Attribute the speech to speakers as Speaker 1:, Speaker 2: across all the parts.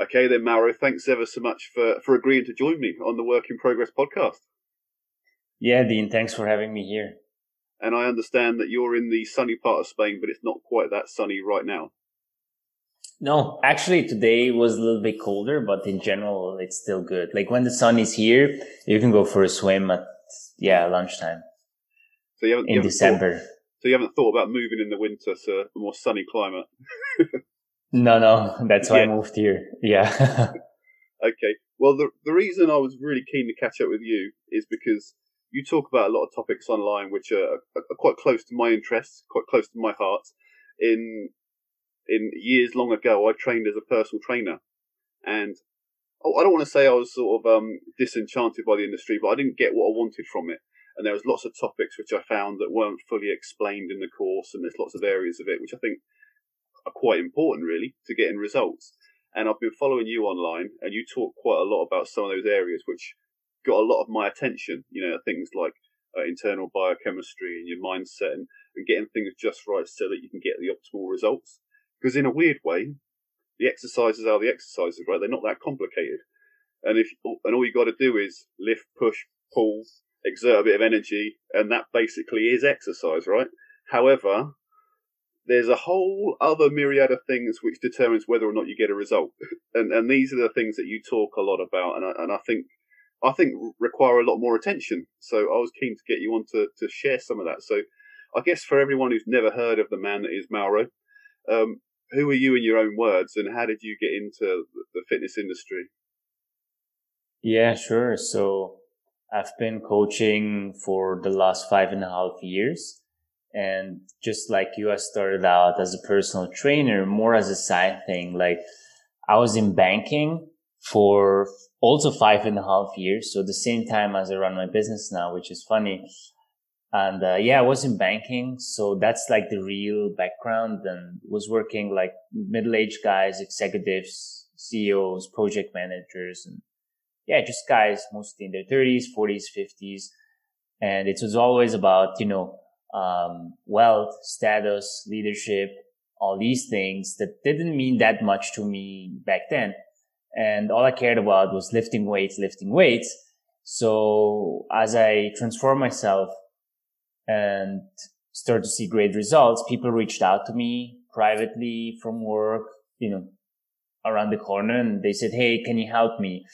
Speaker 1: Okay, then, Mauro, thanks ever so much for, for agreeing to join me on the Work in Progress podcast.
Speaker 2: Yeah, Dean, thanks for having me here.
Speaker 1: And I understand that you're in the sunny part of Spain, but it's not quite that sunny right now.
Speaker 2: No, actually, today was a little bit colder, but in general, it's still good. Like when the sun is here, you can go for a swim at yeah lunchtime.
Speaker 1: So you haven't
Speaker 2: in
Speaker 1: you haven't
Speaker 2: December.
Speaker 1: Thought, so you haven't thought about moving in the winter to a more sunny climate.
Speaker 2: no, no, that's why yeah. I moved here. Yeah.
Speaker 1: okay. Well, the the reason I was really keen to catch up with you is because you talk about a lot of topics online which are, are quite close to my interests, quite close to my heart. In in years long ago, I trained as a personal trainer, and oh, I don't want to say I was sort of um, disenchanted by the industry, but I didn't get what I wanted from it. And there was lots of topics which I found that weren't fully explained in the course, and there's lots of areas of it which I think are quite important, really, to getting results. And I've been following you online, and you talk quite a lot about some of those areas which got a lot of my attention. You know, things like uh, internal biochemistry and your mindset, and, and getting things just right so that you can get the optimal results. Because in a weird way, the exercises are the exercises, right? They're not that complicated. And if and all you got to do is lift, push, pull, exert a bit of energy, and that basically is exercise, right? However, there's a whole other myriad of things which determines whether or not you get a result, and and these are the things that you talk a lot about, and I, and I think I think require a lot more attention. So I was keen to get you on to to share some of that. So I guess for everyone who's never heard of the man that is Mauro, um, who are you in your own words, and how did you get into the fitness industry?
Speaker 2: Yeah, sure. So I've been coaching for the last five and a half years. And just like you, I started out as a personal trainer, more as a side thing. Like I was in banking for also five and a half years. So the same time as I run my business now, which is funny. And uh, yeah, I was in banking, so that's like the real background. And was working like middle-aged guys, executives, CEOs, project managers, and yeah, just guys mostly in their thirties, forties, fifties, and it was always about you know um, wealth, status, leadership, all these things that didn't mean that much to me back then. And all I cared about was lifting weights, lifting weights. So as I transformed myself and start to see great results, people reached out to me privately from work, you know, around the corner and they said, Hey, can you help me?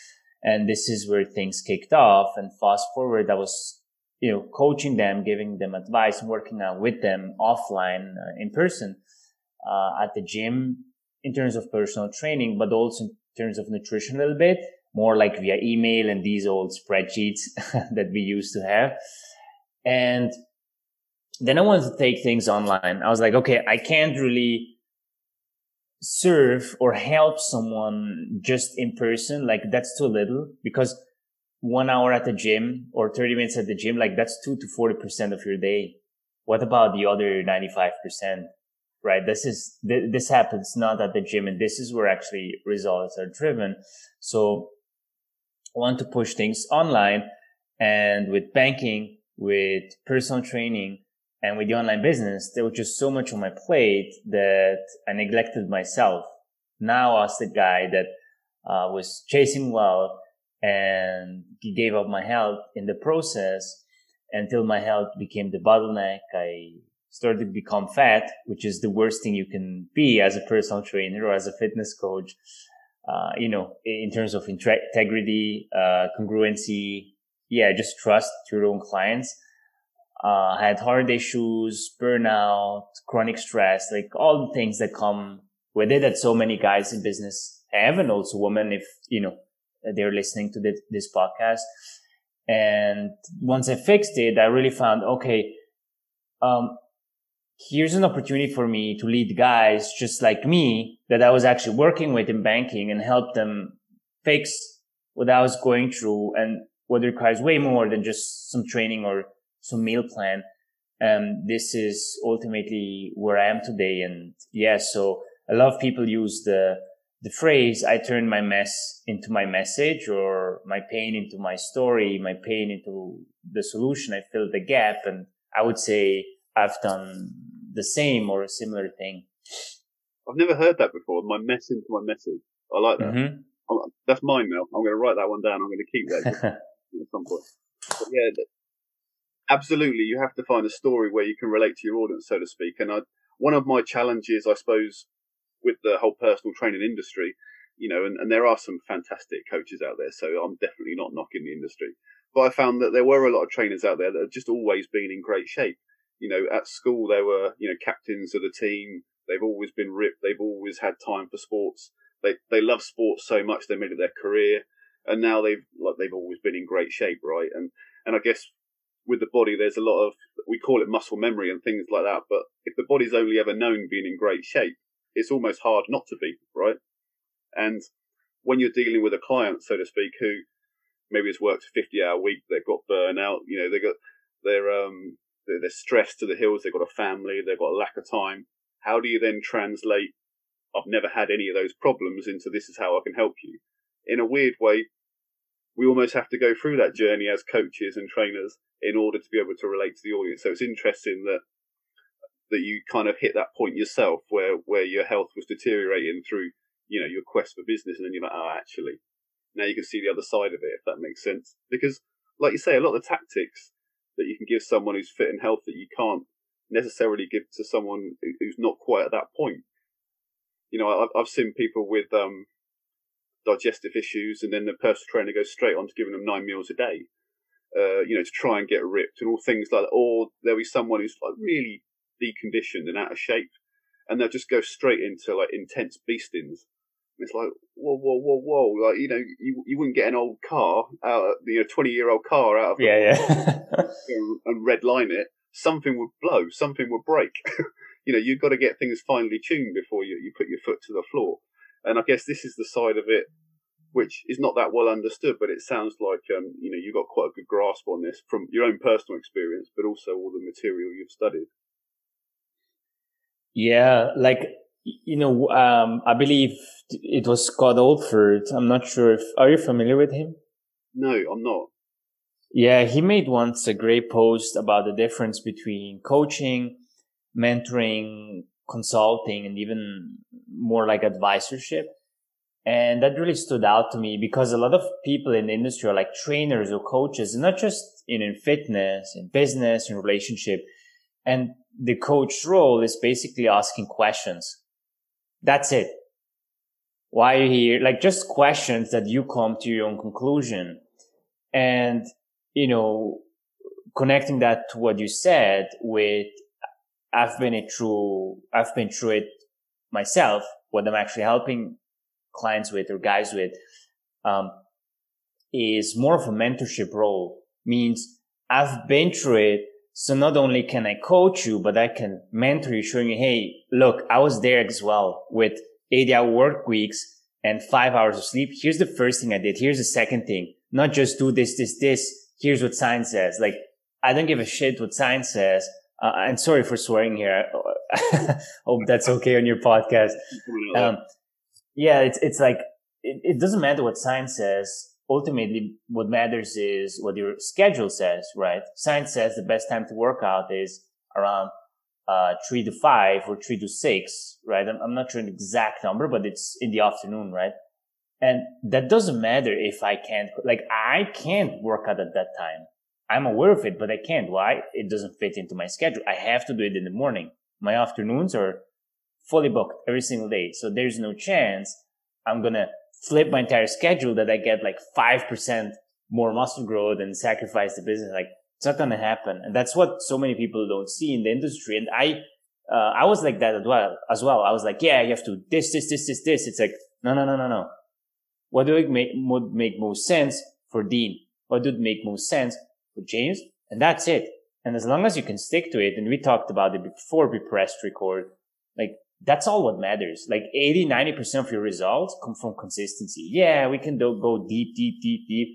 Speaker 2: And this is where things kicked off. And fast forward, I was, you know, coaching them, giving them advice, working out with them offline, uh, in person, uh, at the gym in terms of personal training, but also in terms of nutrition a little bit, more like via email and these old spreadsheets that we used to have. And then I wanted to take things online. I was like, okay, I can't really serve or help someone just in person. Like that's too little because one hour at the gym or 30 minutes at the gym, like that's two to 40% of your day. What about the other 95%? Right. This is, th- this happens not at the gym and this is where actually results are driven. So I want to push things online and with banking, with personal training, and with the online business, there was just so much on my plate that I neglected myself. Now I was the guy that uh, was chasing wealth and gave up my health in the process until my health became the bottleneck. I started to become fat, which is the worst thing you can be as a personal trainer or as a fitness coach. Uh, you know, in terms of integrity, uh, congruency, yeah, just trust to your own clients uh, had heart issues, burnout, chronic stress, like all the things that come with it that so many guys in business have, and also women if, you know, they're listening to this, this podcast. And once I fixed it, I really found, okay, um, here's an opportunity for me to lead guys just like me that I was actually working with in banking and help them fix what I was going through and what requires way more than just some training or some meal plan. Um, this is ultimately where I am today. And yeah, so a lot of people use the, the phrase, I turn my mess into my message or my pain into my story, my pain into the solution. I fill the gap. And I would say I've done the same or a similar thing.
Speaker 1: I've never heard that before. My mess into my message. I like that. Mm-hmm. That's mine now. I'm going to write that one down. I'm going to keep that at some point. But yeah, absolutely, you have to find a story where you can relate to your audience, so to speak. And I, one of my challenges, I suppose, with the whole personal training industry, you know, and, and there are some fantastic coaches out there, so I'm definitely not knocking the industry. But I found that there were a lot of trainers out there that have just always been in great shape. You know, at school they were, you know, captains of the team. They've always been ripped. They've always had time for sports. They they love sports so much they made it their career, and now they've like they've always been in great shape, right? And and I guess with the body, there's a lot of we call it muscle memory and things like that. But if the body's only ever known being in great shape, it's almost hard not to be, right? And when you're dealing with a client, so to speak, who maybe has worked a 50 hour week, they've got burnout, you know, they got, they're, um, they're, they're stressed to the hills, they've got a family, they've got a lack of time. How do you then translate, I've never had any of those problems into this is how I can help you? In a weird way, we almost have to go through that journey as coaches and trainers in order to be able to relate to the audience. So it's interesting that that you kind of hit that point yourself where where your health was deteriorating through you know your quest for business, and then you're like, oh, actually, now you can see the other side of it, if that makes sense. Because, like you say, a lot of the tactics that you can give someone who's fit and healthy, you can't necessarily give to someone who's not quite at that point. You know, I've, I've seen people with um, digestive issues, and then the personal trainer goes straight on to giving them nine meals a day. Uh, you know, to try and get ripped and all things like that. Or there'll be someone who's like really deconditioned and out of shape, and they'll just go straight into like intense beastings it's like, whoa, whoa, whoa, whoa! Like you know, you you wouldn't get an old car out, of, you know, twenty year old car out of
Speaker 2: yeah, yeah,
Speaker 1: and red line it. Something would blow. Something would break. you know, you've got to get things finely tuned before you you put your foot to the floor. And I guess this is the side of it which is not that well understood, but it sounds like um, you know you've got quite a good grasp on this from your own personal experience, but also all the material you've studied.
Speaker 2: Yeah, like you know, um, I believe it was Scott Oldford. I'm not sure if are you familiar with him?
Speaker 1: No, I'm not.
Speaker 2: Yeah, he made once a great post about the difference between coaching, mentoring, consulting, and even more like advisorship. And that really stood out to me because a lot of people in the industry are like trainers or coaches, and not just in, in fitness, in business, in relationship. And the coach role is basically asking questions. That's it. Why are you here? Like just questions that you come to your own conclusion. And, you know, connecting that to what you said with, I've been it through, I've been through it myself, what I'm actually helping clients with or guys with, um, is more of a mentorship role. Means I've been through it. So not only can I coach you, but I can mentor you, showing you, hey, look, I was there as well with 80 hour work weeks and five hours of sleep. Here's the first thing I did. Here's the second thing. Not just do this, this, this. Here's what science says. Like, I don't give a shit what science says. Uh, and sorry for swearing here. Hope that's okay on your podcast. Um, yeah, it's, it's like, it, it doesn't matter what science says. Ultimately, what matters is what your schedule says, right? Science says the best time to work out is around uh, three to five or three to six, right? I'm, I'm not sure the exact number, but it's in the afternoon, right? And that doesn't matter if I can't, like, I can't work out at that time. I'm aware of it, but I can't. Why? It doesn't fit into my schedule. I have to do it in the morning. My afternoons are fully booked every single day. So there's no chance I'm going to flip my entire schedule that I get like 5% more muscle growth and sacrifice the business. Like it's not going to happen. And that's what so many people don't see in the industry. And I, uh, I was like that as well, as well. I was like, yeah, you have to this, this, this, this, this. It's like, no, no, no, no, no. What do it make, would make most sense for Dean? What would make most sense for James? And that's it. And as long as you can stick to it, and we talked about it before we pressed record, like that's all what matters. Like 80, 90% of your results come from consistency. Yeah, we can do, go deep, deep, deep, deep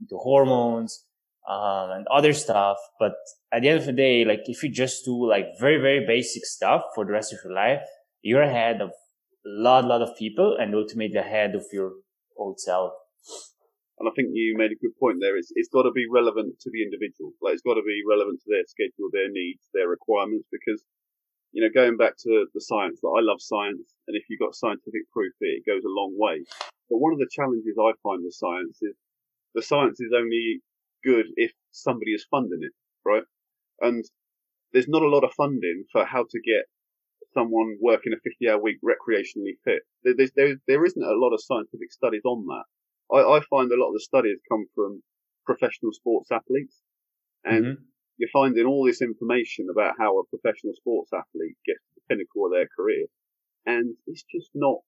Speaker 2: into hormones, um, and other stuff. But at the end of the day, like if you just do like very, very basic stuff for the rest of your life, you're ahead of a lot, lot of people and ultimately ahead of your old self.
Speaker 1: And I think you made a good point there. It's, it's got to be relevant to the individual. Like it's got to be relevant to their schedule, their needs, their requirements, because you know, going back to the science, that I love science, and if you've got scientific proof, it, goes a long way. But one of the challenges I find with science is the science is only good if somebody is funding it, right? And there's not a lot of funding for how to get someone working a 50 hour week recreationally fit. There's, there, there isn't a lot of scientific studies on that. I, I find a lot of the studies come from professional sports athletes and mm-hmm. You're finding all this information about how a professional sports athlete gets to the pinnacle of their career. And it's just not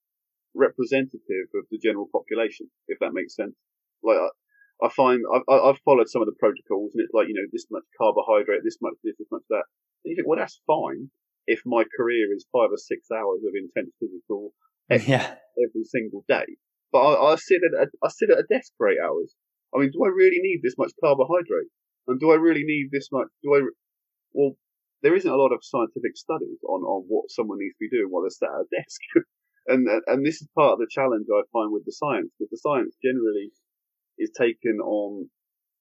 Speaker 1: representative of the general population, if that makes sense. Like, I, I find I've, I've followed some of the protocols and it's like, you know, this much carbohydrate, this much this, this much that. And you think, well, that's fine if my career is five or six hours of intense physical
Speaker 2: yeah.
Speaker 1: every single day. But I, I sit at a, I sit at a desk for eight hours. I mean, do I really need this much carbohydrate? And do I really need this much? Do I? Well, there isn't a lot of scientific studies on, on what someone needs to be doing while they're sat at a desk. and and this is part of the challenge I find with the science, because the science generally is taken on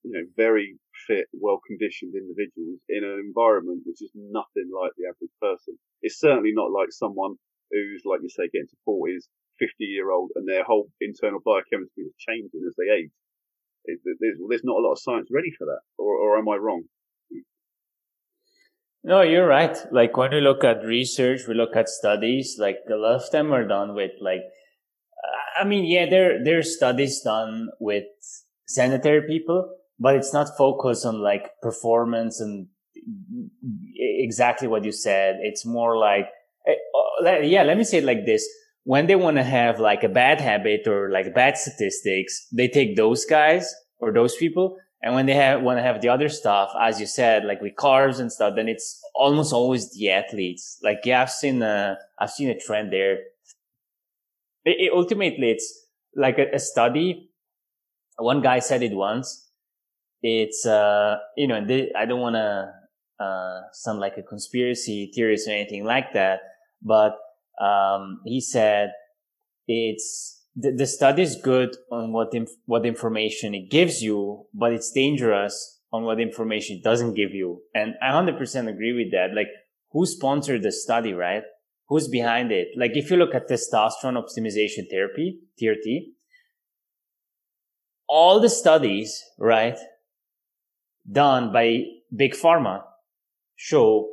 Speaker 1: you know, very fit, well conditioned individuals in an environment which is nothing like the average person. It's certainly not like someone who's, like you say, getting to 40s, 50 year old, and their whole internal biochemistry is changing as they age. There's, there's not a lot of science ready for that, or, or am I wrong?
Speaker 2: No, you're right. Like when we look at research, we look at studies, like a lot of them are done with like, I mean, yeah, there, there are studies done with sanitary people, but it's not focused on like performance and exactly what you said. It's more like, eh, oh, yeah, let me say it like this. When they want to have like a bad habit or like bad statistics, they take those guys or those people. And when they have, want to have the other stuff, as you said, like with carbs and stuff, then it's almost always the athletes. Like, yeah, I've seen a, I've seen a trend there. It, it, ultimately, it's like a, a study. One guy said it once it's uh you know they, I don't want to uh sound like a conspiracy theorist or anything like that, but um he said it's the, the study is good on what inf- what information it gives you, but it's dangerous on what information it doesn't give you. And I 100% agree with that. Like who sponsored the study, right? Who's behind it? Like if you look at testosterone optimization therapy, TRT, all the studies, right, done by big pharma show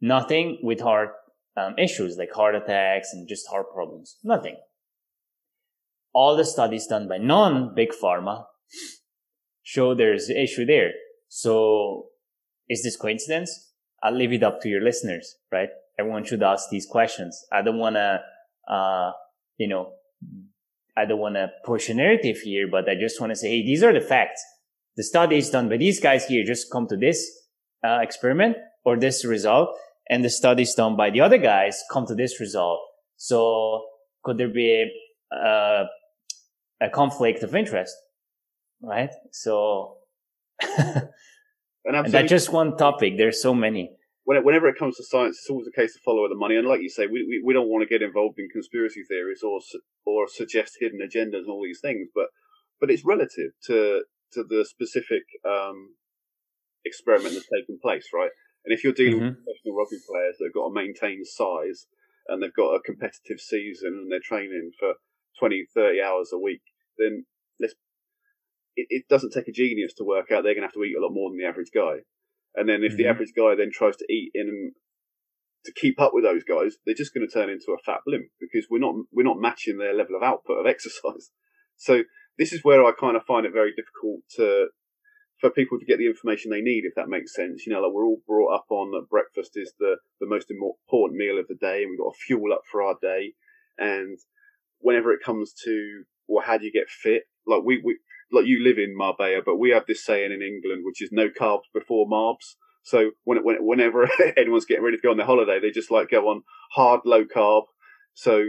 Speaker 2: nothing with heart um, issues like heart attacks and just heart problems. Nothing. All the studies done by non big pharma show there's an issue there. So is this coincidence? I'll leave it up to your listeners, right? Everyone should ask these questions. I don't want to, uh, you know, I don't want to push a narrative here, but I just want to say, hey, these are the facts the study is done by these guys here just come to this uh, experiment or this result and the studies done by the other guys come to this result so could there be a, a conflict of interest right so and, and that's just one topic there's so many
Speaker 1: whenever it comes to science, it's always a case of follow the money. And like you say, we, we, we don't want to get involved in conspiracy theories or or suggest hidden agendas and all these things. But but it's relative to to the specific um, experiment that's taken place, right? And if you're dealing mm-hmm. with professional rugby players that have got to maintain size and they've got a competitive season and they're training for 20, 30 hours a week, then let's, it, it doesn't take a genius to work out they're going to have to eat a lot more than the average guy. And then if mm-hmm. the average guy then tries to eat in to keep up with those guys, they're just going to turn into a fat blimp because we're not we're not matching their level of output of exercise. So this is where I kind of find it very difficult to for people to get the information they need, if that makes sense. You know, like we're all brought up on that breakfast is the the most important meal of the day, and we've got to fuel up for our day. And whenever it comes to well, how do you get fit? Like we, we like you live in Marbella, but we have this saying in England, which is no carbs before marbs. So when, when whenever anyone's getting ready to go on their holiday, they just like go on hard low carb. So,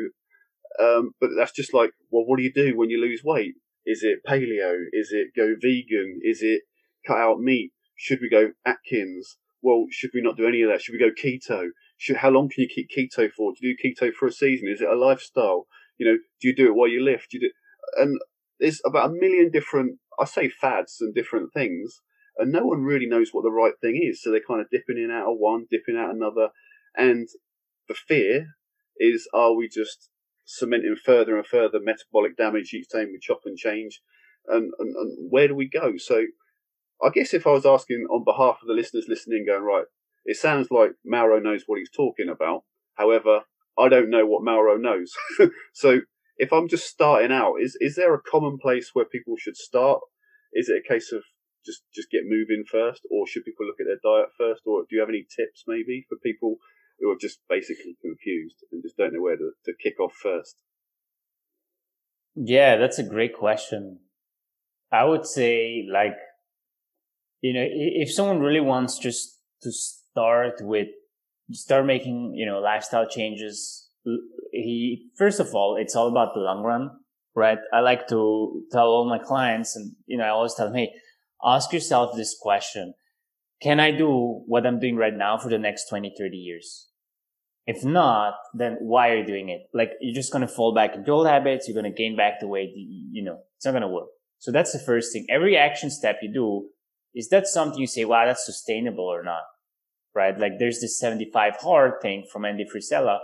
Speaker 1: um, but that's just like, well, what do you do when you lose weight? Is it paleo? Is it go vegan? Is it cut out meat? Should we go Atkins? Well, should we not do any of that? Should we go keto? Should, how long can you keep keto for? Do you do keto for a season? Is it a lifestyle? You know, do you do it while you lift? Do you do, and there's about a million different, I say fads and different things, and no one really knows what the right thing is. So they're kind of dipping in out of one, dipping out another, And the fear is, are we just cementing further and further metabolic damage each time we chop and change? And, and, and where do we go? So I guess if I was asking on behalf of the listeners listening, going, right, it sounds like Mauro knows what he's talking about. However, I don't know what Mauro knows. so if I'm just starting out, is is there a common place where people should start? Is it a case of just just get moving first, or should people look at their diet first, or do you have any tips maybe for people who are just basically confused and just don't know where to, to kick off first?
Speaker 2: Yeah, that's a great question. I would say like you know if someone really wants just to start with start making you know lifestyle changes he first of all it's all about the long run right? I like to tell all my clients and you know i always tell them hey ask yourself this question. Can i do what i'm doing right now for the next 20 30 years? If not then why are you doing it? Like you're just going to fall back into old habits you're going to gain back the weight you know it's not going to work. So that's the first thing. Every action step you do is that something you say wow that's sustainable or not right like there's this 75 hard thing from andy frisella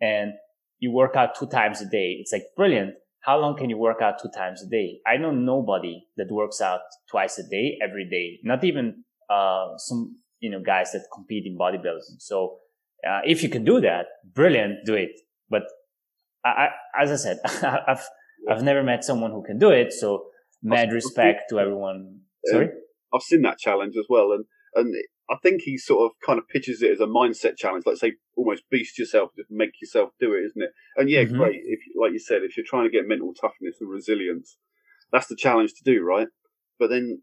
Speaker 2: and you work out two times a day it's like brilliant how long can you work out two times a day? I know nobody that works out twice a day, every day, not even, uh, some, you know, guys that compete in bodybuilding. So, uh, if you can do that, brilliant, do it. But I, I as I said, I've, I've never met someone who can do it. So mad respect to everyone. Sorry?
Speaker 1: I've seen that challenge as well. And, and I think he sort of kind of pitches it as a mindset challenge, like say almost beast yourself, just make yourself do it, isn't it? And yeah, mm-hmm. great. If like you said, if you're trying to get mental toughness and resilience, that's the challenge to do, right? But then,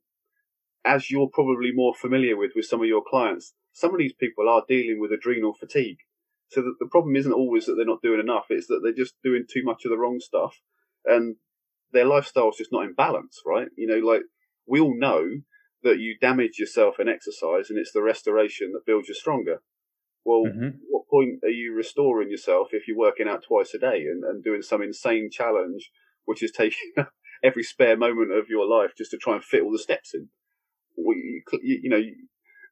Speaker 1: as you're probably more familiar with with some of your clients, some of these people are dealing with adrenal fatigue. So the, the problem isn't always that they're not doing enough; it's that they're just doing too much of the wrong stuff, and their lifestyle's just not in balance, right? You know, like we all know that you damage yourself in exercise and it's the restoration that builds you stronger. Well, mm-hmm. what point are you restoring yourself if you're working out twice a day and, and doing some insane challenge, which is taking every spare moment of your life just to try and fit all the steps in? you, you, you know,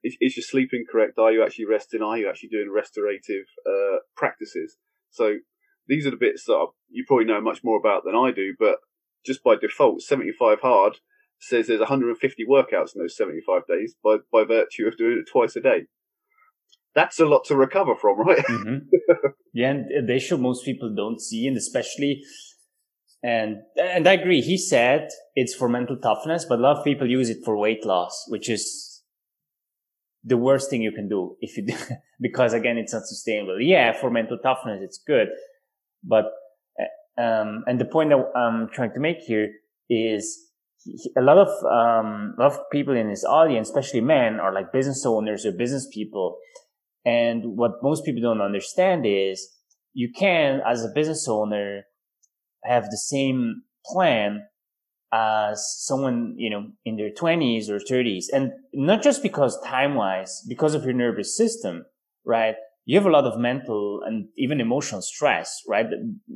Speaker 1: is, is, your sleeping correct? Are you actually resting? Are you actually doing restorative uh, practices? So these are the bits that you probably know much more about than I do, but just by default, 75 hard says there's 150 workouts in those 75 days by, by virtue of doing it twice a day. That's a lot to recover from, right?
Speaker 2: Mm-hmm. yeah, and the issue most people don't see, and especially, and and I agree. He said it's for mental toughness, but a lot of people use it for weight loss, which is the worst thing you can do if you do, because again, it's not sustainable. Yeah, for mental toughness, it's good, but uh, um, and the point that I'm trying to make here is a lot of um, a lot of people in his audience, especially men, are like business owners or business people. And what most people don't understand is you can, as a business owner, have the same plan as someone, you know, in their twenties or thirties. And not just because time wise, because of your nervous system, right? You have a lot of mental and even emotional stress, right?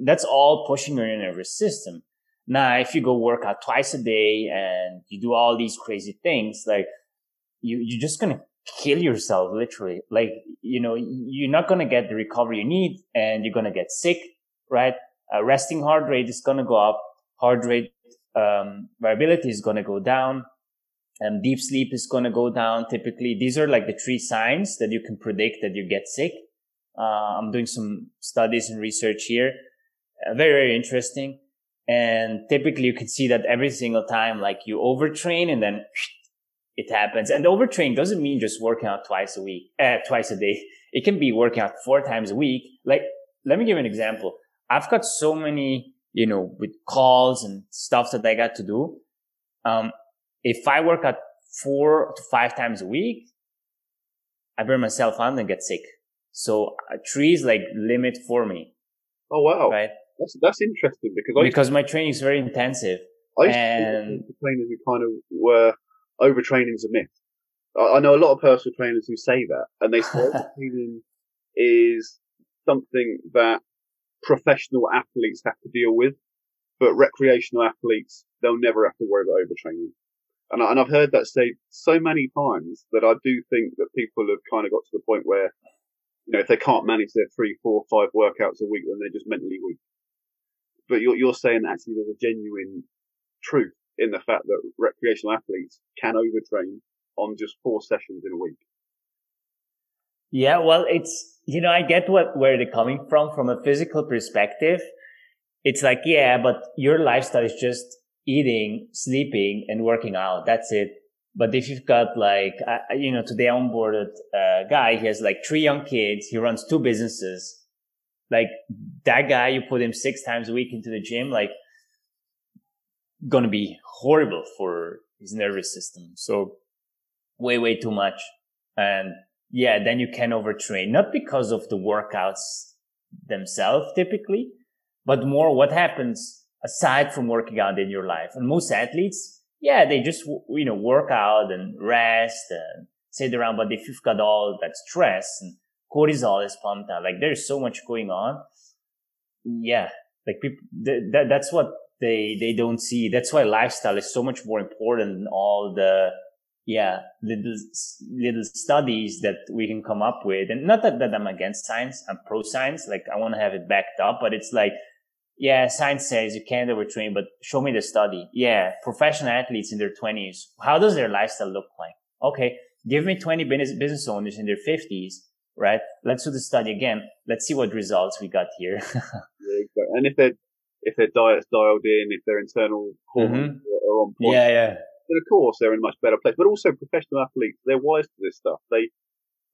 Speaker 2: That's all pushing your nervous system. Now, if you go work out twice a day and you do all these crazy things, like you, you're just going to kill yourself, literally. Like, you know, you're not going to get the recovery you need and you're going to get sick, right? Uh, resting heart rate is going to go up. Heart rate, um, variability is going to go down. And deep sleep is going to go down. Typically, these are like the three signs that you can predict that you get sick. Uh, I'm doing some studies and research here. Uh, very, very interesting. And typically you can see that every single time, like you overtrain and then it happens. And overtrain doesn't mean just working out twice a week, uh, twice a day. It can be working out four times a week. Like, let me give you an example. I've got so many, you know, with calls and stuff that I got to do. Um, if I work out four to five times a week, I burn myself out and get sick. So uh, three is like limit for me.
Speaker 1: Oh wow!
Speaker 2: Right.
Speaker 1: That's that's interesting because
Speaker 2: because my training is very intensive.
Speaker 1: I used and to trainers who kind of were overtraining is a myth. I, I know a lot of personal trainers who say that, and they say overtraining is something that professional athletes have to deal with, but recreational athletes they'll never have to worry about overtraining. And, I, and I've heard that said so many times that I do think that people have kind of got to the point where you know, if they can't manage their three, four, five workouts a week, then they're just mentally weak. But you're, you're saying actually there's a genuine truth in the fact that recreational athletes can overtrain on just four sessions in a week.
Speaker 2: Yeah, well, it's, you know, I get what, where they're coming from, from a physical perspective. It's like, yeah, but your lifestyle is just eating, sleeping and working out. That's it. But if you've got like, uh, you know, today I onboarded a guy, he has like three young kids. He runs two businesses. Like that guy, you put him six times a week into the gym, like gonna be horrible for his nervous system. So way, way too much. And yeah, then you can overtrain, not because of the workouts themselves typically, but more what happens aside from working out in your life. And most athletes, yeah, they just, you know, work out and rest and sit around. But if you've got all that stress and cortisol is pumped out, like there's so much going on. Yeah. Like people, th- that, that's what they, they don't see. That's why lifestyle is so much more important than all the, yeah, little, little studies that we can come up with. And not that, that I'm against science. I'm pro science. Like I want to have it backed up, but it's like, yeah, science says you can't overtrain, but show me the study. Yeah, professional athletes in their 20s. How does their lifestyle look like? Okay, give me 20 business owners in their 50s, right? Let's do the study again. Let's see what results we got here.
Speaker 1: yeah, exactly. And if their if their diet's dialed in, if their internal hormones mm-hmm. are on point,
Speaker 2: yeah, yeah.
Speaker 1: Then of course they're in a much better place. But also professional athletes, they're wise to this stuff. They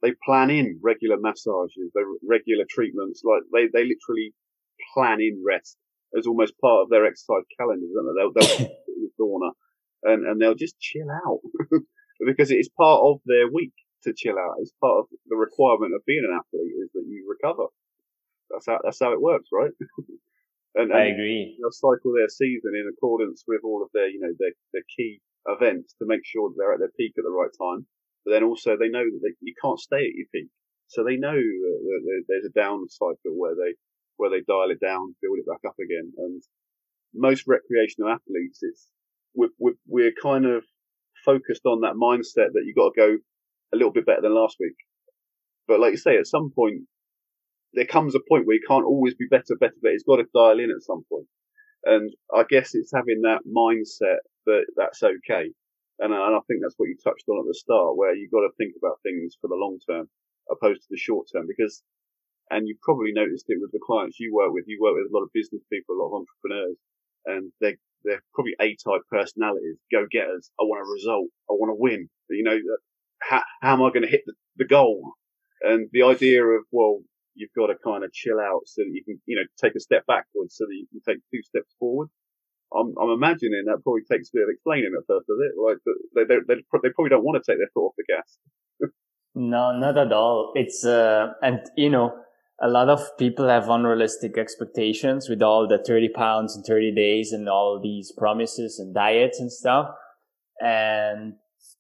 Speaker 1: they plan in regular massages, they regular treatments. Like they they literally plan in rest as almost part of their exercise calendar, don't they? They'll, they'll in the sauna and, and they'll just chill out because it is part of their week to chill out. It's part of the requirement of being an athlete is that you recover. That's how, that's how it works, right?
Speaker 2: and, and, I agree.
Speaker 1: They'll cycle their season in accordance with all of their, you know, their, their key events to make sure that they're at their peak at the right time. But then also they know that they, you can't stay at your peak. So they know that there's a down cycle where they, where they dial it down, build it back up again. And most recreational athletes, it's we're, we're, we're kind of focused on that mindset that you've got to go a little bit better than last week. But like you say, at some point, there comes a point where you can't always be better, better, but it's got to dial in at some point. And I guess it's having that mindset that that's okay. And, I think that's what you touched on at the start, where you've got to think about things for the long term opposed to the short term, because and you probably noticed it with the clients you work with. You work with a lot of business people, a lot of entrepreneurs, and they they're probably A-type personalities, go getters. I want a result. I want to win. You know, how, how am I going to hit the, the goal? And the idea of well, you've got to kind of chill out so that you can, you know, take a step backwards so that you can take two steps forward. I'm, I'm imagining that probably takes a bit of explaining at first, does it? Like they, they, they, they probably don't want to take their foot off the gas.
Speaker 2: no, not at all. It's, uh, and you know, a lot of people have unrealistic expectations with all the 30 pounds in 30 days and all these promises and diets and stuff. And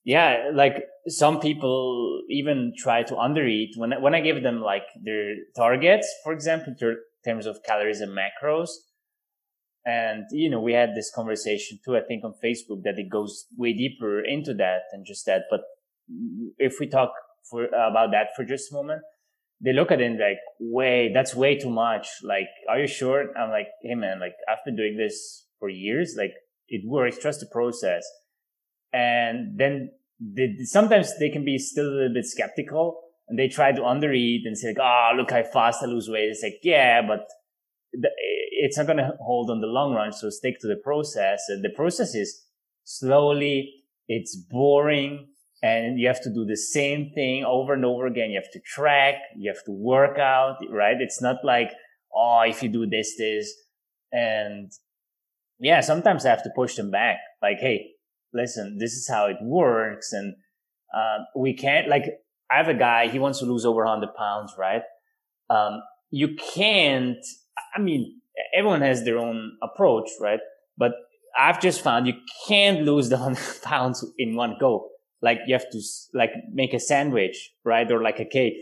Speaker 2: yeah, like some people even try to undereat when, when I give them like their targets, for example, in terms of calories and macros. And, you know, we had this conversation too, I think on Facebook that it goes way deeper into that than just that. But if we talk for about that for just a moment, they look at it and like, way, that's way too much. Like, are you sure? I'm like, hey man, like I've been doing this for years. Like it works. Trust the process. And then they, sometimes they can be still a little bit skeptical and they try to undereat and say like, oh, look how fast I lose weight. It's like, yeah, but it's not going to hold on the long run. So stick to the process. And the process is slowly. It's boring and you have to do the same thing over and over again. You have to track, you have to work out, right? It's not like, oh, if you do this, this, and yeah, sometimes I have to push them back. Like, hey, listen, this is how it works. And, uh, we can't, like, I have a guy, he wants to lose over 100 pounds, right? Um, you can't, I mean, everyone has their own approach, right? But I've just found you can't lose the 100 pounds in one go like you have to like make a sandwich, right? Or like, a cake.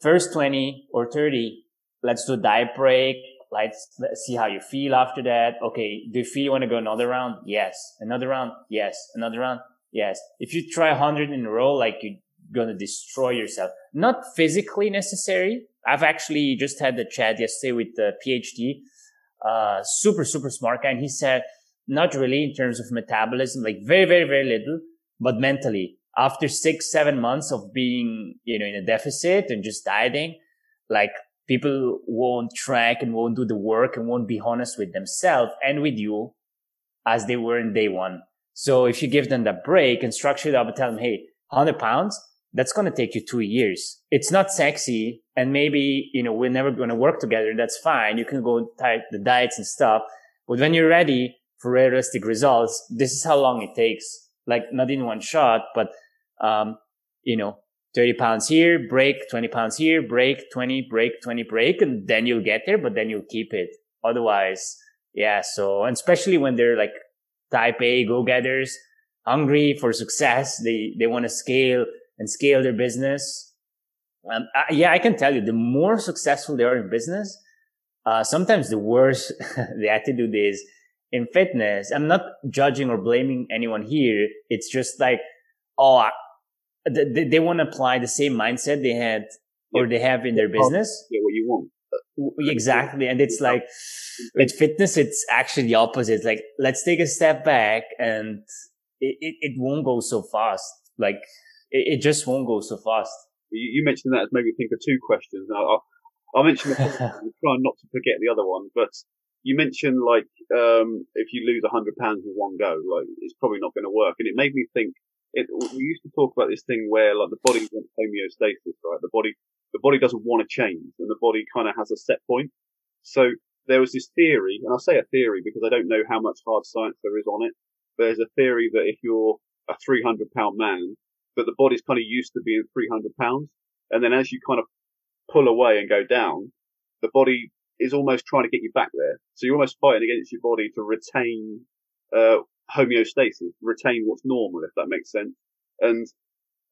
Speaker 2: first 20 or 30, let's do a diet break. Let's, let's see how you feel after that. Okay. Do you feel you want to go another round? Yes. Another round? Yes. Another round? Yes. If you try 100 in a row, like you're going to destroy yourself. Not physically necessary. I've actually just had the chat yesterday with the PhD, uh, super, super smart guy. And he said, not really in terms of metabolism, like very, very, very little, but mentally after six, seven months of being, you know, in a deficit and just dieting, like people won't track and won't do the work and won't be honest with themselves and with you as they were in day one. So if you give them that break and structure it up and tell them, Hey, 100 pounds, that's going to take you two years. It's not sexy. And maybe, you know, we're never going to work together. That's fine. You can go type the diets and stuff. But when you're ready for realistic results, this is how long it takes. Like not in one shot, but, um, you know, 30 pounds here, break, 20 pounds here, break, 20, break, 20, break, and then you'll get there, but then you'll keep it. Otherwise, yeah. So, and especially when they're like type A go-getters, hungry for success, they, they want to scale and scale their business. Um, uh, yeah, I can tell you the more successful they are in business, uh, sometimes the worse the attitude is in fitness. I'm not judging or blaming anyone here. It's just like, oh, they, they want to apply the same mindset they had or they have in their business.
Speaker 1: Yeah, what you want.
Speaker 2: Exactly. And it's like with fitness, it's actually the opposite. It's like, let's take a step back and it, it, it won't go so fast. Like it, it, just won't go so fast.
Speaker 1: You, you mentioned that as maybe think of two questions. Now, I'll, I'll mention trying not to forget the other one, but you mentioned like, um, if you lose a hundred pounds in one go, like it's probably not going to work. And it made me think it, we used to talk about this thing where like the body wants homeostasis, right? The body, the body doesn't want to change and the body kind of has a set point. So there was this theory, and I say a theory because I don't know how much hard science there is on it. There's a theory that if you're a 300 pound man, that the body's kind of used to being 300 pounds. And then as you kind of pull away and go down, the body is almost trying to get you back there. So you're almost fighting against your body to retain, uh, homeostasis, retain what's normal, if that makes sense. And,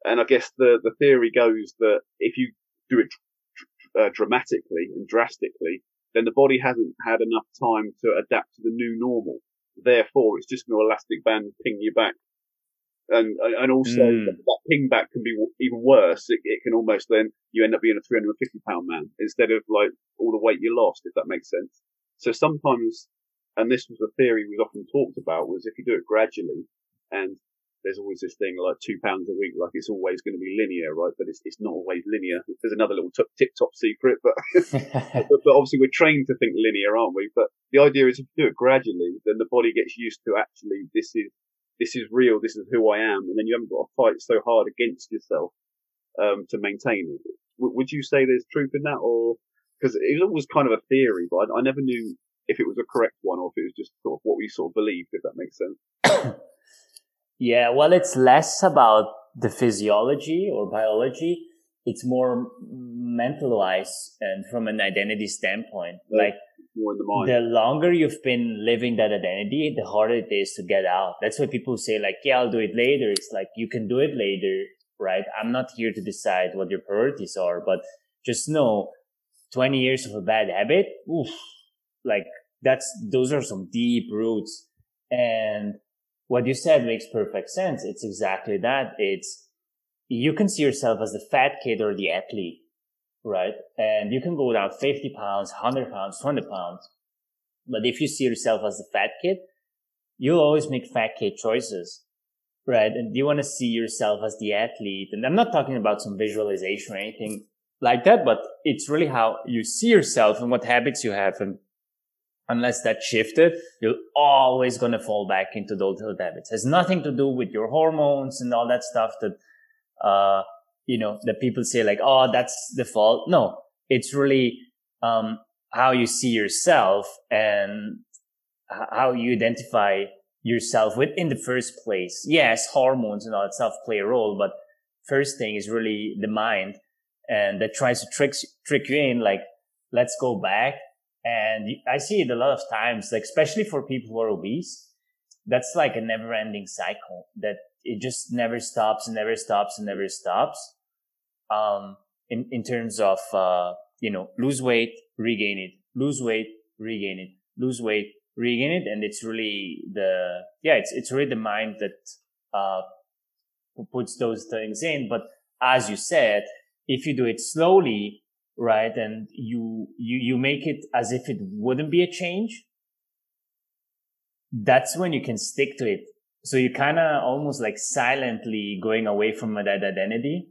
Speaker 1: and I guess the, the theory goes that if you do it uh, dramatically and drastically, then the body hasn't had enough time to adapt to the new normal. Therefore, it's just going to elastic band ping you back. And, and also mm. that ping back can be even worse. It, it can almost then, you end up being a 350 pound man instead of like all the weight you lost, if that makes sense. So sometimes and this was a theory we was often talked about was if you do it gradually and there's always this thing like two pounds a week, like it's always going to be linear, right? But it's, it's not always linear. There's another little t- tip top secret, but, but, but obviously we're trained to think linear, aren't we? But the idea is if you do it gradually, then the body gets used to actually this is, this is real. This is who I am. And then you haven't got to fight so hard against yourself, um, to maintain it. W- would you say there's truth in that or, because it was always kind of a theory, but I, I never knew if it was a correct one or if it was just sort of what we sort of believed, if that makes sense.
Speaker 2: yeah, well, it's less about the physiology or biology. It's more mentalized and from an identity standpoint. Yeah, like
Speaker 1: the.
Speaker 2: The longer you've been living that identity, the harder it is to get out. That's why people say like, yeah, I'll do it later. It's like, you can do it later, right? I'm not here to decide what your priorities are, but just know 20 years of a bad habit, oof, like that's, those are some deep roots. And what you said makes perfect sense. It's exactly that. It's, you can see yourself as the fat kid or the athlete, right? And you can go down 50 pounds, 100 pounds, 20 pounds. But if you see yourself as the fat kid, you'll always make fat kid choices, right? And you want to see yourself as the athlete. And I'm not talking about some visualization or anything like that, but it's really how you see yourself and what habits you have. And unless that shifted, you're always going to fall back into those old habits. It has nothing to do with your hormones and all that stuff that, uh, you know, that people say like, oh, that's the fault. No, it's really, um, how you see yourself and how you identify yourself with in the first place. Yes, hormones and all that stuff play a role, but first thing is really the mind and that tries to trick, trick you in like, let's go back and I see it a lot of times, like, especially for people who are obese. That's like a never ending cycle that it just never stops and never stops and never stops. Um, in, in terms of, uh, you know, lose weight, regain it, lose weight, regain it, lose weight, regain it. And it's really the, yeah, it's, it's really the mind that, uh, puts those things in. But as you said, if you do it slowly, right, and you, you, you make it as if it wouldn't be a change, that's when you can stick to it. So you kind of almost like silently going away from that identity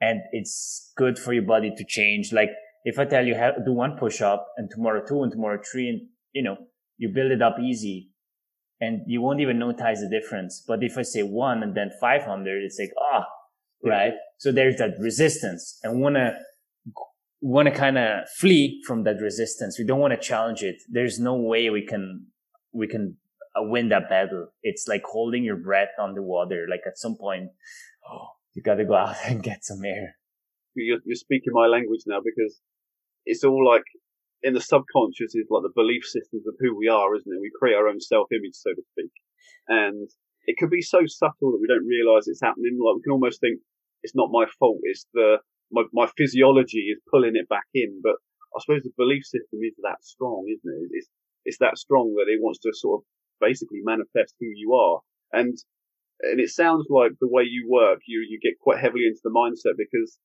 Speaker 2: and it's good for your body to change. Like if I tell you how do one push up and tomorrow two and tomorrow three and you know, you build it up easy and you won't even notice the difference. But if I say one and then 500, it's like, ah, oh, right. So there's that resistance and want to, want to kind of flee from that resistance. We don't want to challenge it. There's no way we can, we can uh, win that battle. It's like holding your breath on the water. Like at some point, oh, you got to go out and get some air.
Speaker 1: You're, you're speaking my language now because it's all like in the subconscious is like the belief systems of who we are, isn't it? We create our own self-image, so to speak, and it can be so subtle that we don't realize it's happening. Like we can almost think it's not my fault. It's the my, my physiology is pulling it back in. But I suppose the belief system is that strong, isn't it? It's it's that strong that it wants to sort of basically manifest who you are. And and it sounds like the way you work, you you get quite heavily into the mindset because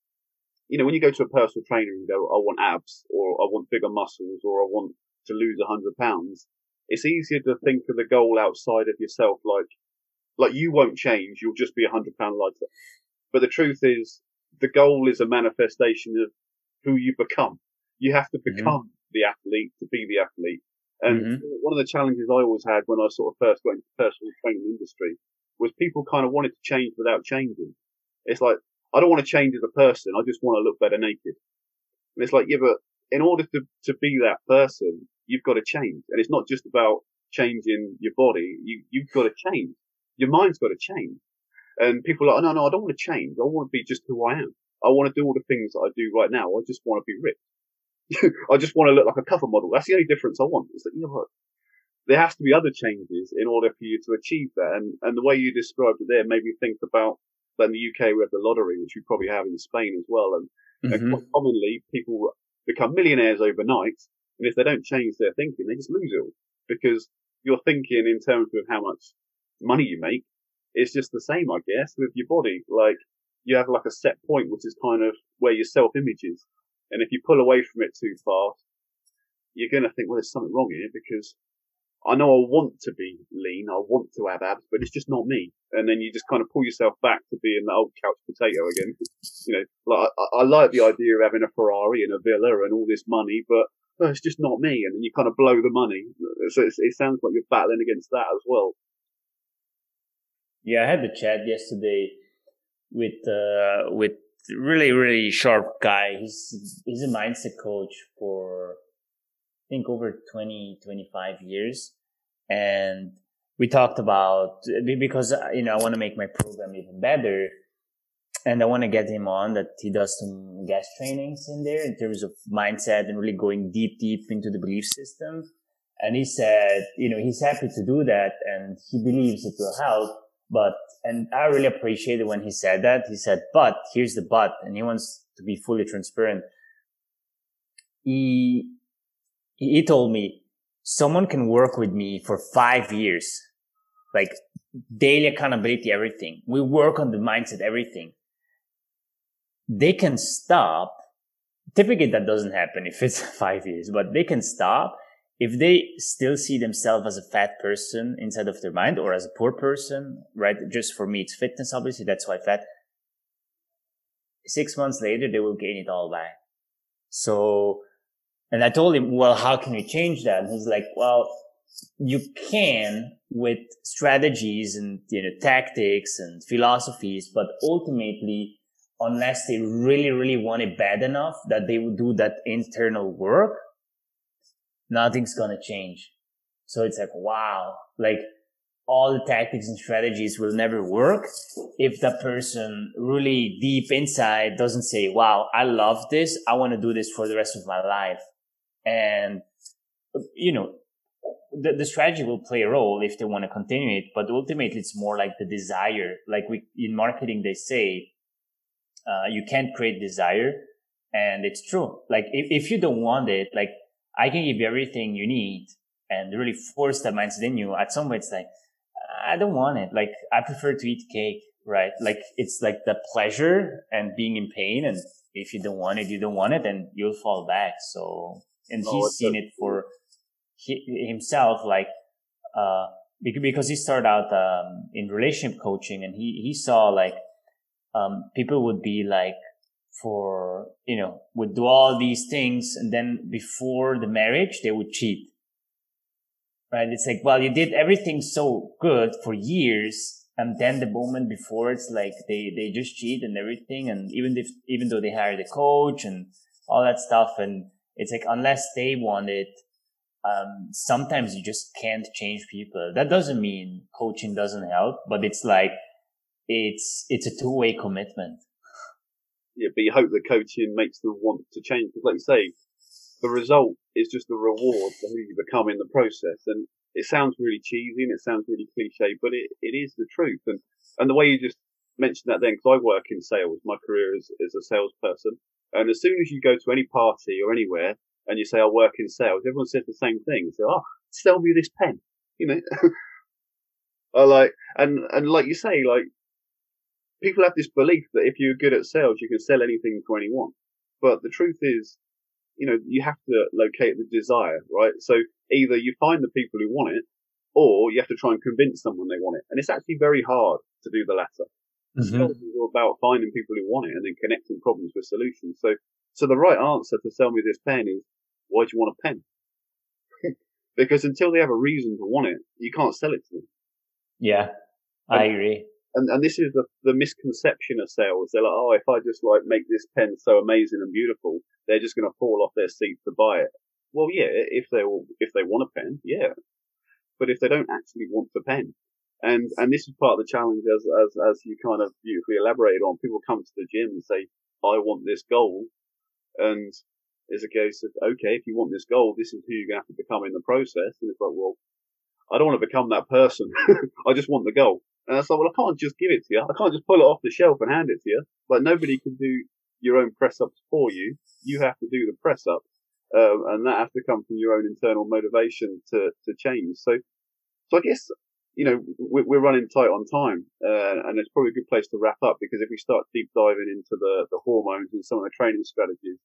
Speaker 1: you know, when you go to a personal trainer and go, I want abs or I want bigger muscles or I want to lose a hundred pounds, it's easier to think of the goal outside of yourself. Like, like you won't change. You'll just be a hundred pound lighter. But the truth is the goal is a manifestation of who you become. You have to mm-hmm. become mm-hmm. the athlete to be the athlete. And mm-hmm. one of the challenges I always had when I sort of first got into the personal training industry was people kind of wanted to change without changing. It's like, I don't want to change as a person. I just want to look better naked. And it's like, yeah, but in order to, to be that person, you've got to change. And it's not just about changing your body. You, you've got to change. Your mind's got to change. And people are like, oh, no, no, I don't want to change. I want to be just who I am. I want to do all the things that I do right now. I just want to be rich. I just want to look like a cover model. That's the only difference I want. It's like, you know what? There has to be other changes in order for you to achieve that. And, and the way you described it there made me think about in the UK, we have the lottery, which we probably have in Spain as well. And, mm-hmm. and commonly, people become millionaires overnight. And if they don't change their thinking, they just lose it all because you're thinking in terms of how much money you make. It's just the same, I guess, with your body. Like you have like a set point, which is kind of where your self image is. And if you pull away from it too fast, you're going to think, well, there's something wrong here because I know I want to be lean, I want to have abs, but it's just not me. And then you just kind of pull yourself back to being the old couch potato again. You know, like I, I like the idea of having a Ferrari and a villa and all this money, but it's just not me. And then you kind of blow the money. So it sounds like you're battling against that as well.
Speaker 2: Yeah, I had the chat yesterday with uh, with really really sharp guy. He's he's a mindset coach for I think over 20 25 years and we talked about because uh, you know I want to make my program even better, and I want to get him on that he does some guest trainings in there in terms of mindset and really going deep, deep into the belief system. And he said, you know, he's happy to do that and he believes it will help. But, and I really appreciated when he said that. He said, but here's the but, and he wants to be fully transparent. He, he told me, someone can work with me for five years, like daily accountability, everything. We work on the mindset, everything. They can stop. Typically that doesn't happen if it's five years, but they can stop if they still see themselves as a fat person inside of their mind or as a poor person, right? Just for me, it's fitness, obviously. That's why fat. Six months later, they will gain it all back. So and I told him, well, how can we change that? And he's like, well, you can with strategies and, you know, tactics and philosophies, but ultimately, unless they really, really want it bad enough that they would do that internal work, nothing's to change. So it's like, wow, like all the tactics and strategies will never work if the person really deep inside doesn't say, wow, I love this. I want to do this for the rest of my life. And, you know, the, the strategy will play a role if they want to continue it, but ultimately it's more like the desire. Like we, in marketing, they say, uh, you can't create desire. And it's true. Like if, if you don't want it, like I can give you everything you need and really force that mindset in you. At some point, it's like, I don't want it. Like I prefer to eat cake right? Like it's like the pleasure and being in pain. And if you don't want it, you don't want it and you'll fall back. So, and oh, he's seen it for he, himself, like, uh, because he started out, um, in relationship coaching and he, he saw like, um, people would be like, for, you know, would do all these things. And then before the marriage, they would cheat. Right. It's like, well, you did everything so good for years and then the moment before it's like they, they just cheat and everything. And even if, even though they hired a coach and all that stuff, and it's like, unless they want it, um, sometimes you just can't change people. That doesn't mean coaching doesn't help, but it's like, it's, it's a two way commitment.
Speaker 1: Yeah, but you hope that coaching makes them want to change. Because like you say, the result is just the reward for who you become in the process. And it sounds really cheesy and it sounds really cliche, but it, it is the truth. And, and the way you just mentioned that then, because I work in sales, my career is, is a salesperson. And as soon as you go to any party or anywhere and you say, I work in sales, everyone says the same thing. So, oh, sell me this pen, you know. I like, and, and like you say, like, people have this belief that if you're good at sales, you can sell anything to anyone. But the truth is, you know, you have to locate the desire, right? So either you find the people who want it, or you have to try and convince someone they want it. And it's actually very hard to do the latter. Mm-hmm. It's all about finding people who want it and then connecting problems with solutions. So, so the right answer to sell me this pen is, why do you want a pen? because until they have a reason to want it, you can't sell it to them.
Speaker 2: Yeah, I agree.
Speaker 1: And, and this is the, the misconception of sales. They're like, oh, if I just like make this pen so amazing and beautiful, they're just going to fall off their seat to buy it. Well, yeah, if they if they want a pen, yeah. But if they don't actually want the pen, and and this is part of the challenge as as as you kind of beautifully elaborated on, people come to the gym and say, I want this goal, and it's a case of okay, if you want this goal, this is who you're gonna have to become in the process, and it's like, well, I don't want to become that person. I just want the goal. And I thought, well, I can't just give it to you. I can't just pull it off the shelf and hand it to you. Like nobody can do your own press ups for you. You have to do the press up. Um, and that has to come from your own internal motivation to, to change. So, so I guess, you know, we're, we're running tight on time, uh, and it's probably a good place to wrap up because if we start deep diving into the, the hormones and some of the training strategies,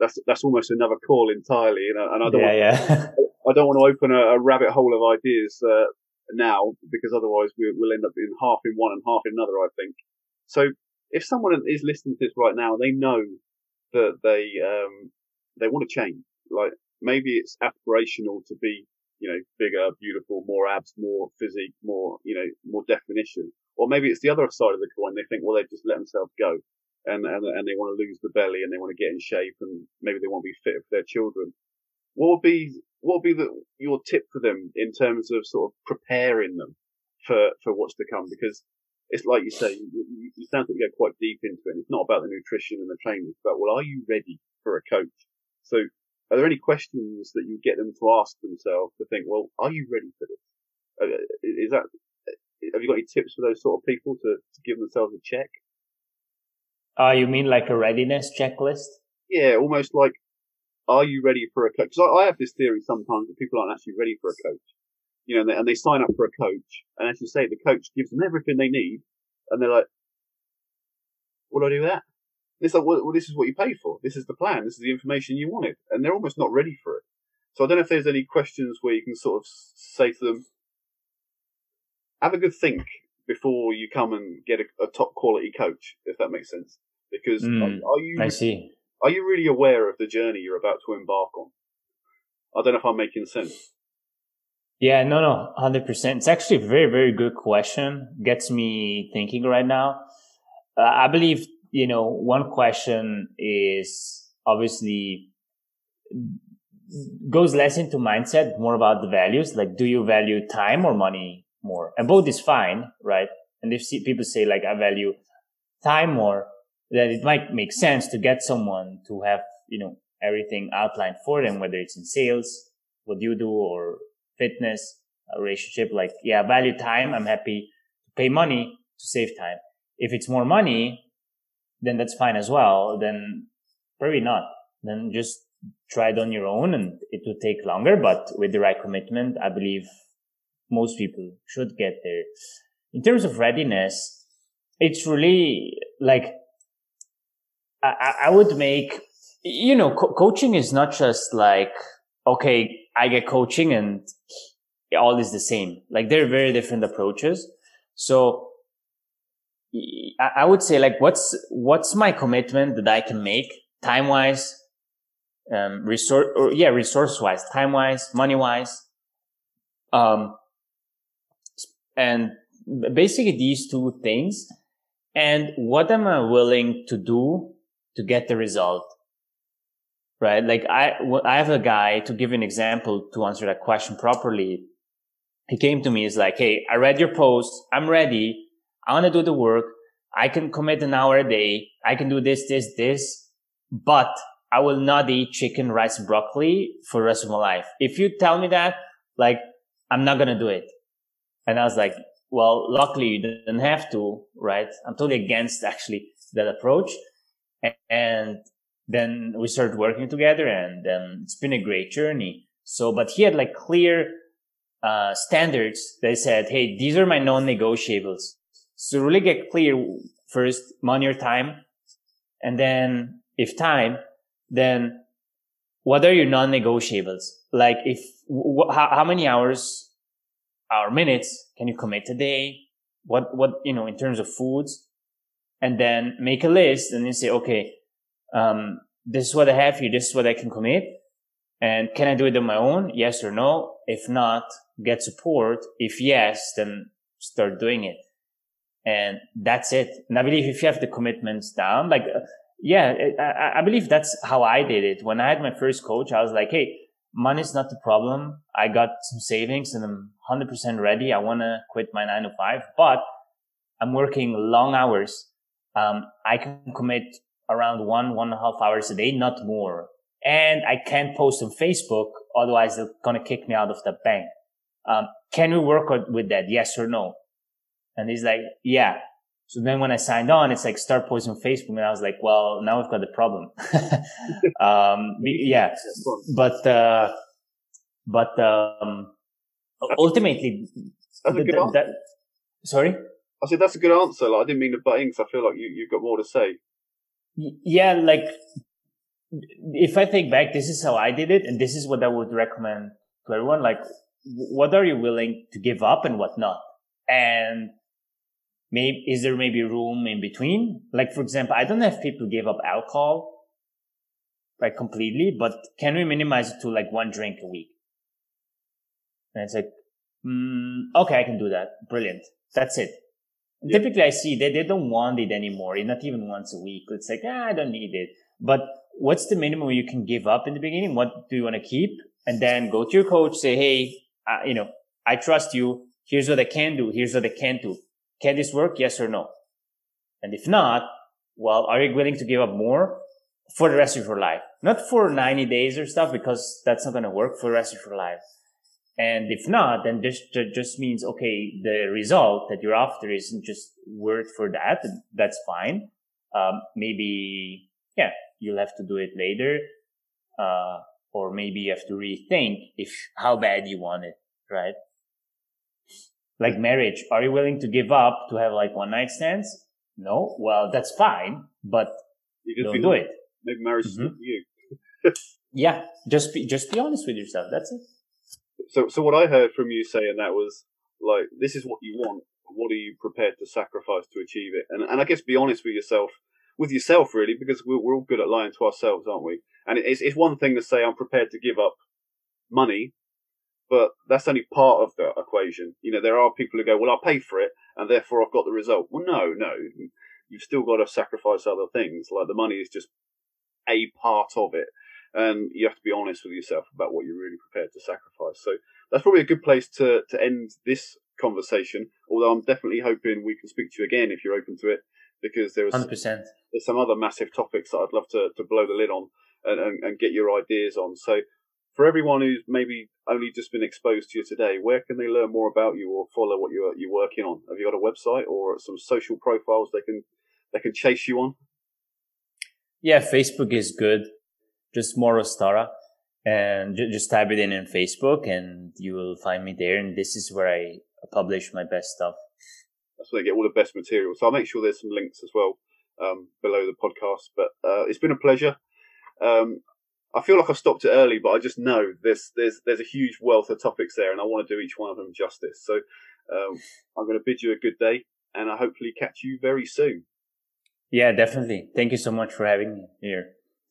Speaker 1: that's, that's almost another call entirely, you know, and I don't
Speaker 2: yeah,
Speaker 1: want, yeah. I don't want to open a, a rabbit hole of ideas, uh, now because otherwise we, will end up in half in one and half in another, I think. So if someone is listening to this right now, they know that they, um, they want to change. Like maybe it's aspirational to be, you know, bigger, beautiful, more abs, more physique, more, you know, more definition. Or maybe it's the other side of the coin. They think, well, they've just let themselves go and, and, and they want to lose the belly and they want to get in shape and maybe they want to be fit for their children. What would be, what would be the, your tip for them in terms of sort of preparing them for, for what's to come? Because it's like you say, you, you sound like you go quite deep into it. It's not about the nutrition and the training. It's about, well, are you ready for a coach? So are there any questions that you get them to ask themselves to think, well, are you ready for this? Uh, is that, have you got any tips for those sort of people to, to give themselves a check?
Speaker 2: Uh, you mean like a readiness checklist?
Speaker 1: Yeah, almost like, are you ready for a coach? Because I, I, have this theory sometimes that people aren't actually ready for a coach. You know, and they, and they sign up for a coach, and as you say, the coach gives them everything they need, and they're like, what do I do with that? it's like, well, well, this is what you paid for. This is the plan. This is the information you wanted. And they're almost not ready for it. So I don't know if there's any questions where you can sort of say to them, have a good think before you come and get a, a top quality coach, if that makes sense. Because mm, are, are, you,
Speaker 2: I see.
Speaker 1: Are you really aware of the journey you're about to embark on? I don't know if I'm making sense.
Speaker 2: Yeah, no, no, hundred percent. It's actually a very, very good question. Gets me thinking right now. Uh, I believe you know, one question is obviously goes less into mindset, more about the values. Like, do you value time or money more? And both is fine, right? And if people say like, I value time more, then it might make sense to get someone to have, you know, everything outlined for them, whether it's in sales, what you do or fitness, a relationship. Like, yeah, value time. I'm happy to pay money to save time. If it's more money, then that's fine as well. Then probably not. Then just try it on your own and it will take longer, but with the right commitment, I believe most people should get there. In terms of readiness, it's really like I, I would make you know co- coaching is not just like okay I get coaching and all is the same. Like they're very different approaches. So I would say like what's what's my commitment that I can make time wise, um, resource or yeah, resource wise, time wise, money wise, um, and basically these two things. And what am I willing to do to get the result? Right? Like I, I have a guy to give an example to answer that question properly. He came to me. He's like, Hey, I read your post. I'm ready. I want to do the work. I can commit an hour a day. I can do this, this, this, but I will not eat chicken, rice, broccoli for the rest of my life. If you tell me that, like, I'm not going to do it. And I was like, well, luckily you didn't have to, right? I'm totally against actually that approach. And then we started working together and then it's been a great journey. So, but he had like clear, uh, standards. They said, Hey, these are my non-negotiables. So really get clear first, money or time. And then if time, then what are your non-negotiables? Like if, wh- how, how many hours or minutes can you commit a day? What, what, you know, in terms of foods and then make a list and then say, okay, um, this is what I have here. This is what I can commit. And can I do it on my own? Yes or no? If not, get support. If yes, then start doing it and that's it. And I believe if you have the commitments down, like, uh, yeah, I, I, believe that's how I did it. When I had my first coach, I was like, Hey, money's not the problem. I got some savings and I'm 100% ready. I want to quit my nine to five, but I'm working long hours. Um, I can commit around one, one and a half hours a day, not more. And I can't post on Facebook. Otherwise they're going to kick me out of the bank. Um, can we work with that? Yes or no? And he's like, yeah. So then when I signed on, it's like start posting on Facebook. And I was like, well, now we've got the problem. um, yeah. But, uh, but, um, ultimately,
Speaker 1: good answer. That,
Speaker 2: sorry?
Speaker 1: I said, that's a good answer. Like, I didn't mean to butt in because I feel like you, you've got more to say.
Speaker 2: Yeah. Like, if I think back, this is how I did it. And this is what I would recommend to everyone. Like, what are you willing to give up and what not? And maybe is there maybe room in between? Like for example, I don't know if people give up alcohol like completely, but can we minimize it to like one drink a week? And it's like, mm, okay, I can do that. Brilliant. That's it. Yeah. Typically, I see that they don't want it anymore. Not even once a week. It's like, ah, I don't need it. But what's the minimum you can give up in the beginning? What do you want to keep? And then go to your coach, say, hey, uh, you know, I trust you. Here's what I can do. Here's what I can't do. Can this work? Yes or no? And if not, well, are you willing to give up more for the rest of your life? Not for 90 days or stuff, because that's not going to work for the rest of your life. And if not, then this just means, okay, the result that you're after isn't just worth for that. That's fine. Um, maybe, yeah, you'll have to do it later. Uh, or maybe you have to rethink if how bad you want it, right? like marriage, are you willing to give up to have like one night stands? No. Well, that's fine, but you don't do it.
Speaker 1: Maybe marriage mm-hmm. is not you.
Speaker 2: yeah, just be just be honest with yourself. That's it.
Speaker 1: So, so what I heard from you saying that was like, this is what you want. What are you prepared to sacrifice to achieve it? And and I guess be honest with yourself, with yourself really, because we're we're all good at lying to ourselves, aren't we? And it's it's one thing to say I'm prepared to give up money but that's only part of the equation. You know, there are people who go, well, I'll pay for it, and therefore I've got the result. Well, no, no, you've still got to sacrifice other things. Like the money is just a part of it, and you have to be honest with yourself about what you're really prepared to sacrifice. So that's probably a good place to to end this conversation. Although I'm definitely hoping we can speak to you again if you're open to it, because there's
Speaker 2: 100%.
Speaker 1: there's some other massive topics that I'd love to to blow the lid on and, and, and get your ideas on. So for everyone who's maybe only just been exposed to you today, where can they learn more about you or follow what you're you're working on? Have you got a website or some social profiles they can they can chase you on?
Speaker 2: Yeah, Facebook is good. Just Mauro Stara, and just type it in in Facebook, and you will find me there. And this is where I publish my best stuff.
Speaker 1: That's where they get all the best material. So I'll make sure there's some links as well um, below the podcast. But uh, it's been a pleasure. Um, I feel like I stopped it early, but I just know there's there's there's a huge wealth of topics there, and I want to do each one of them justice. So um, I'm going to bid you a good day, and I hopefully catch you very soon.
Speaker 2: Yeah, definitely. Thank you so much for having me here.